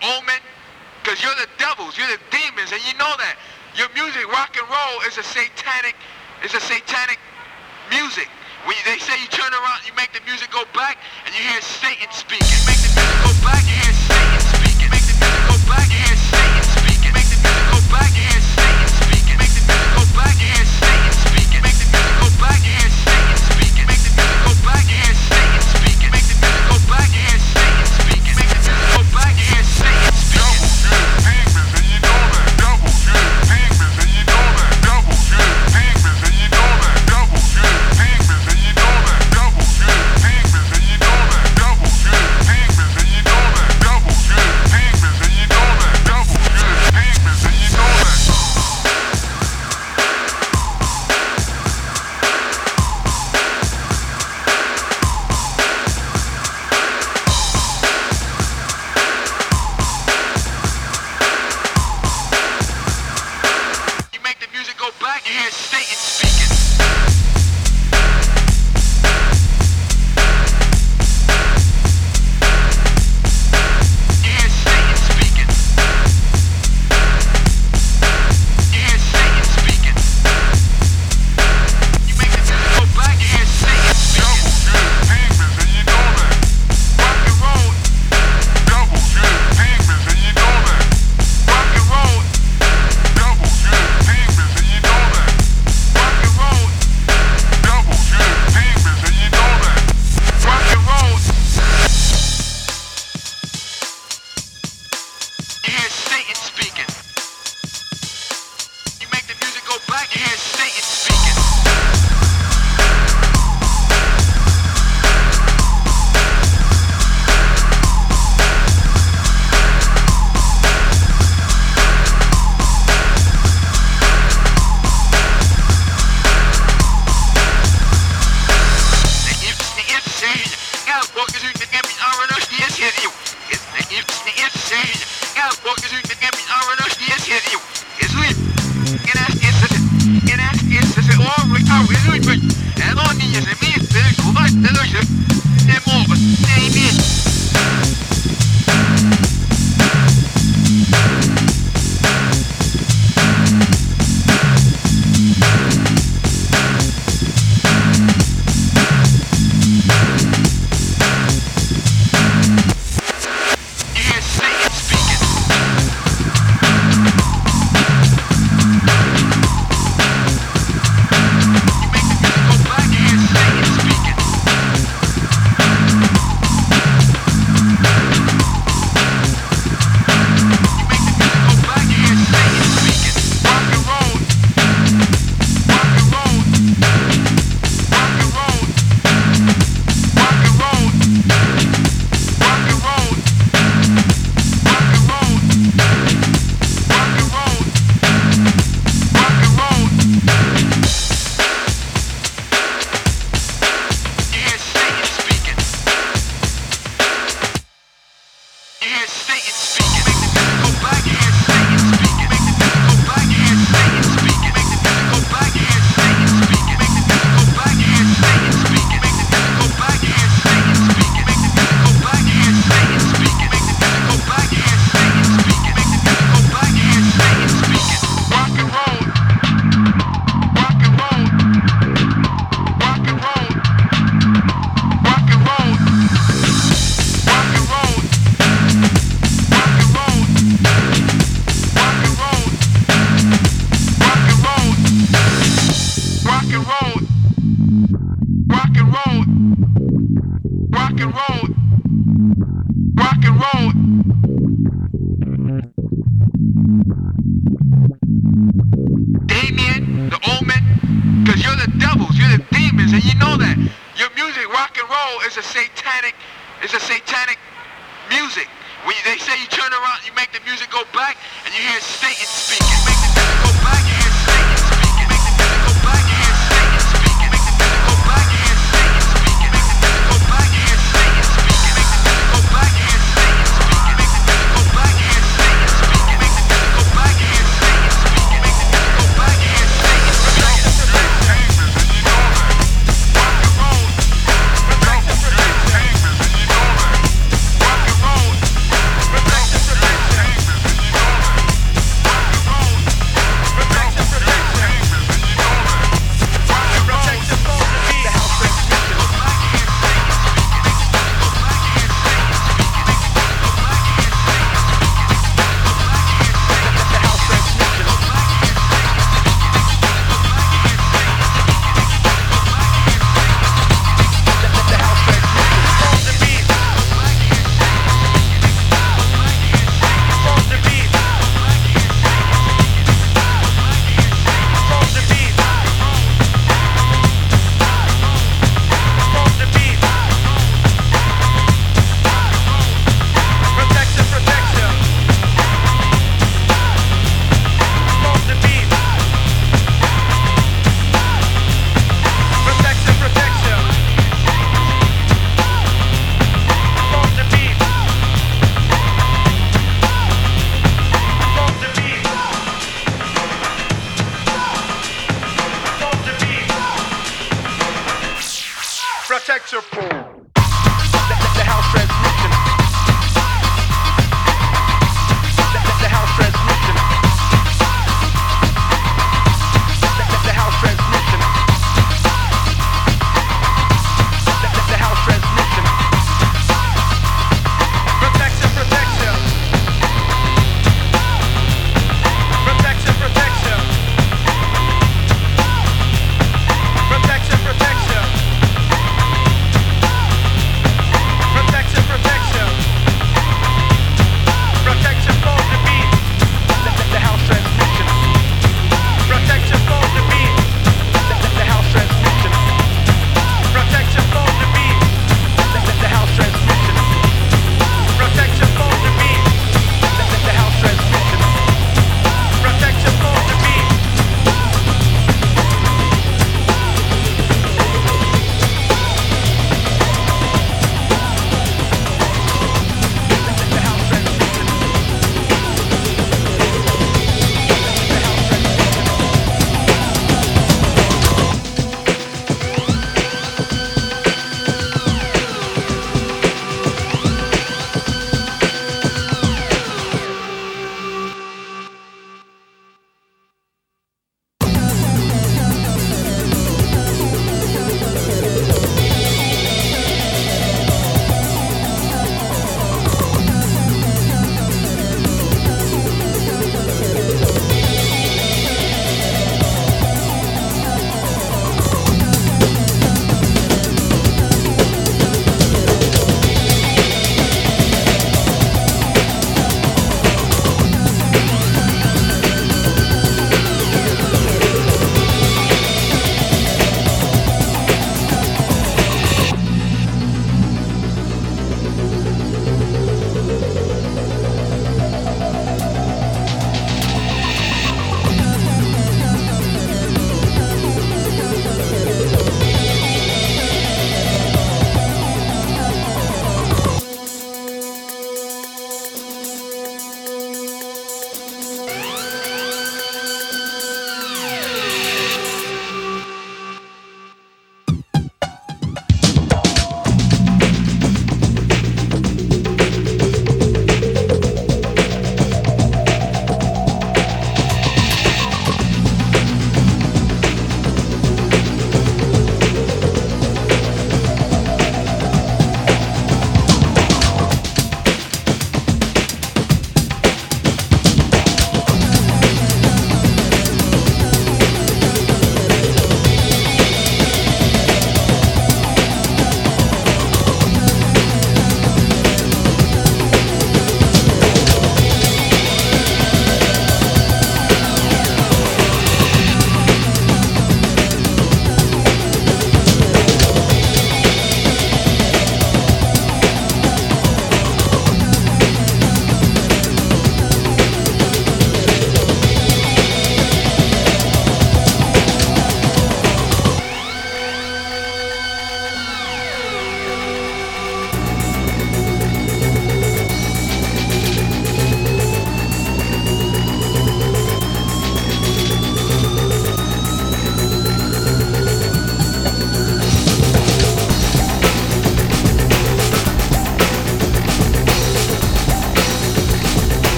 the omen? Because you're the devils, you're the demons, and you know that. Your music, rock and roll, is a satanic, is a satanic music. When you, they say you turn around, you make the music go black, and you hear Satan speak. You make the music go black, you hear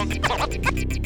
Bon,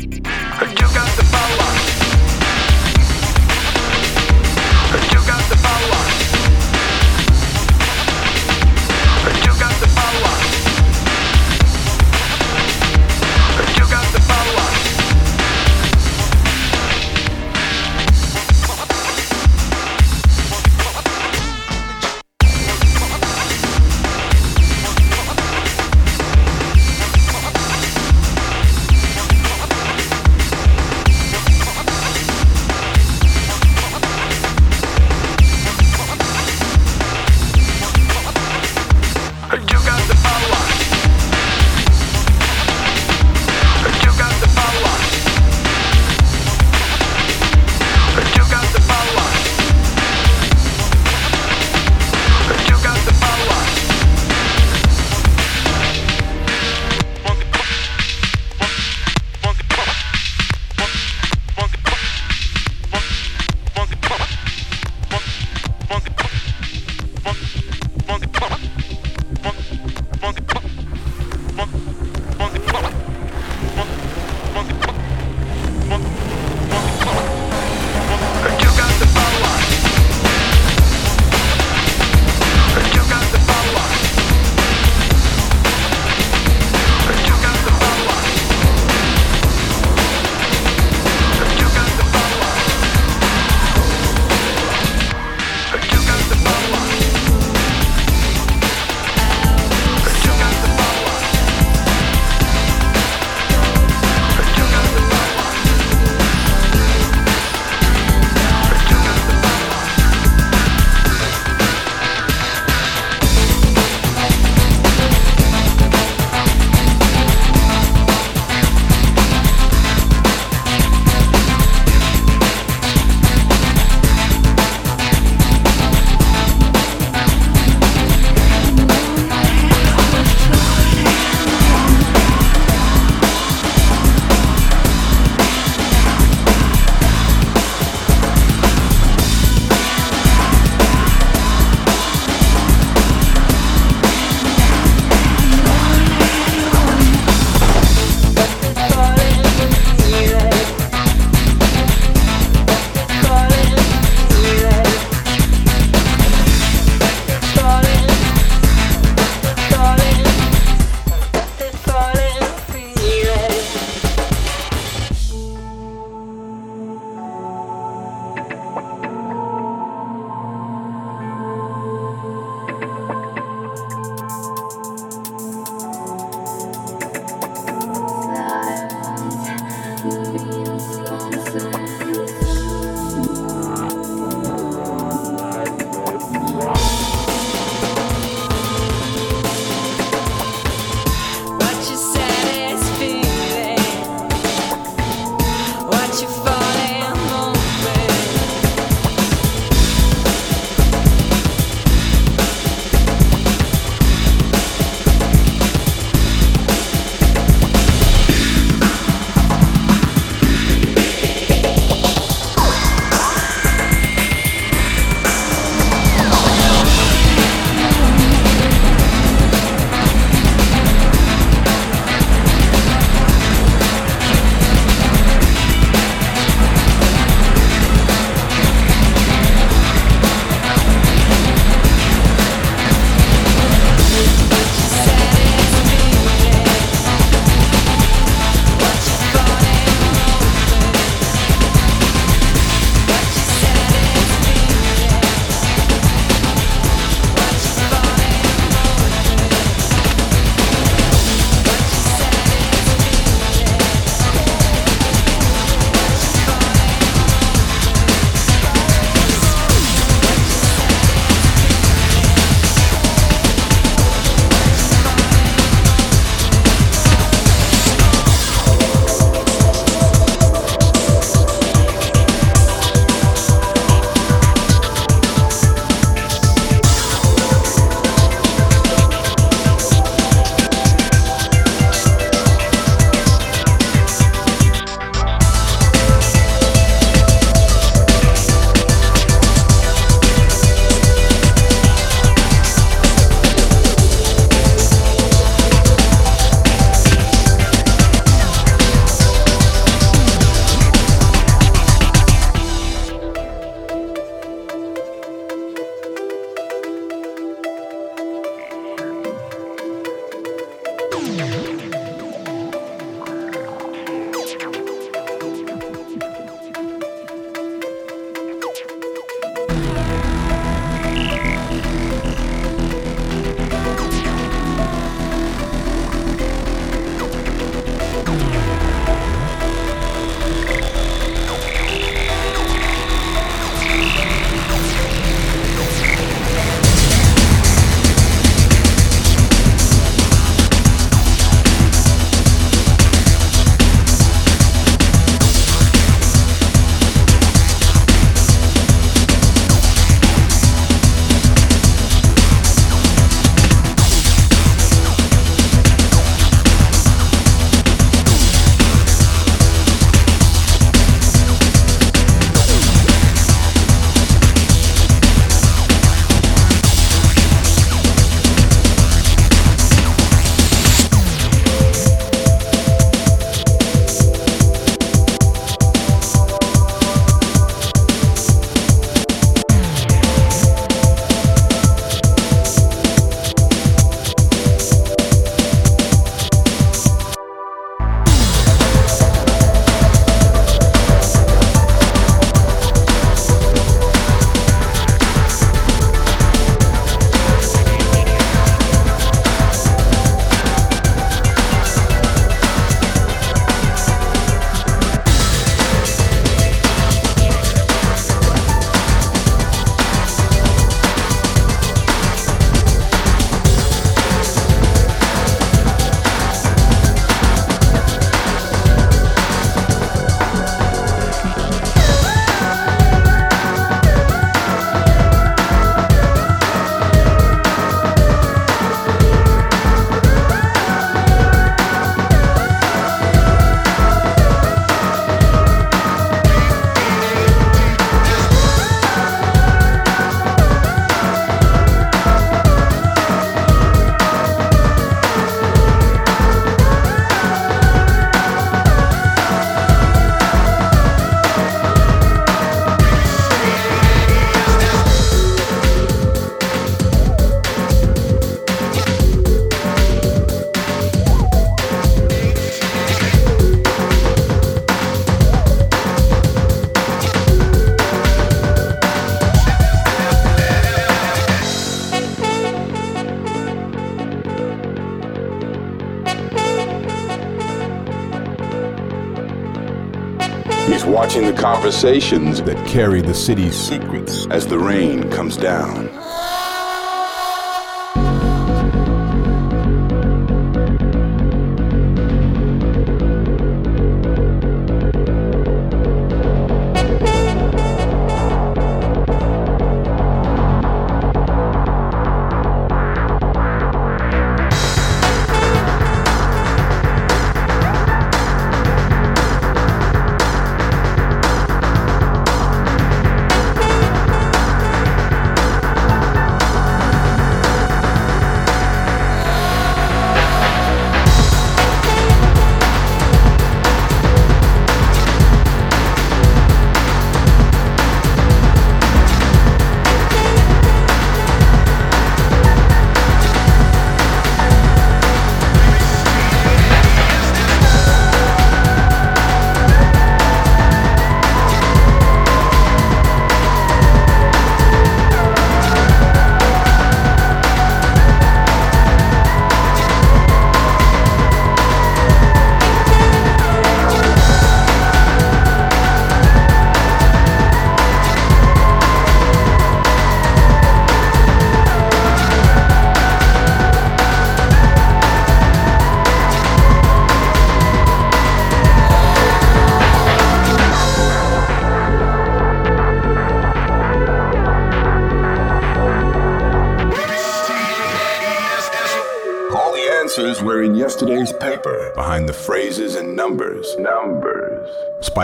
watching the conversations that carry the city's secrets as the rain comes down.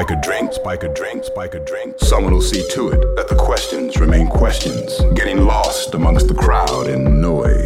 Spike a drink, spike a drink, spike a drink. Someone will see to it that the questions remain questions, getting lost amongst the crowd and noise.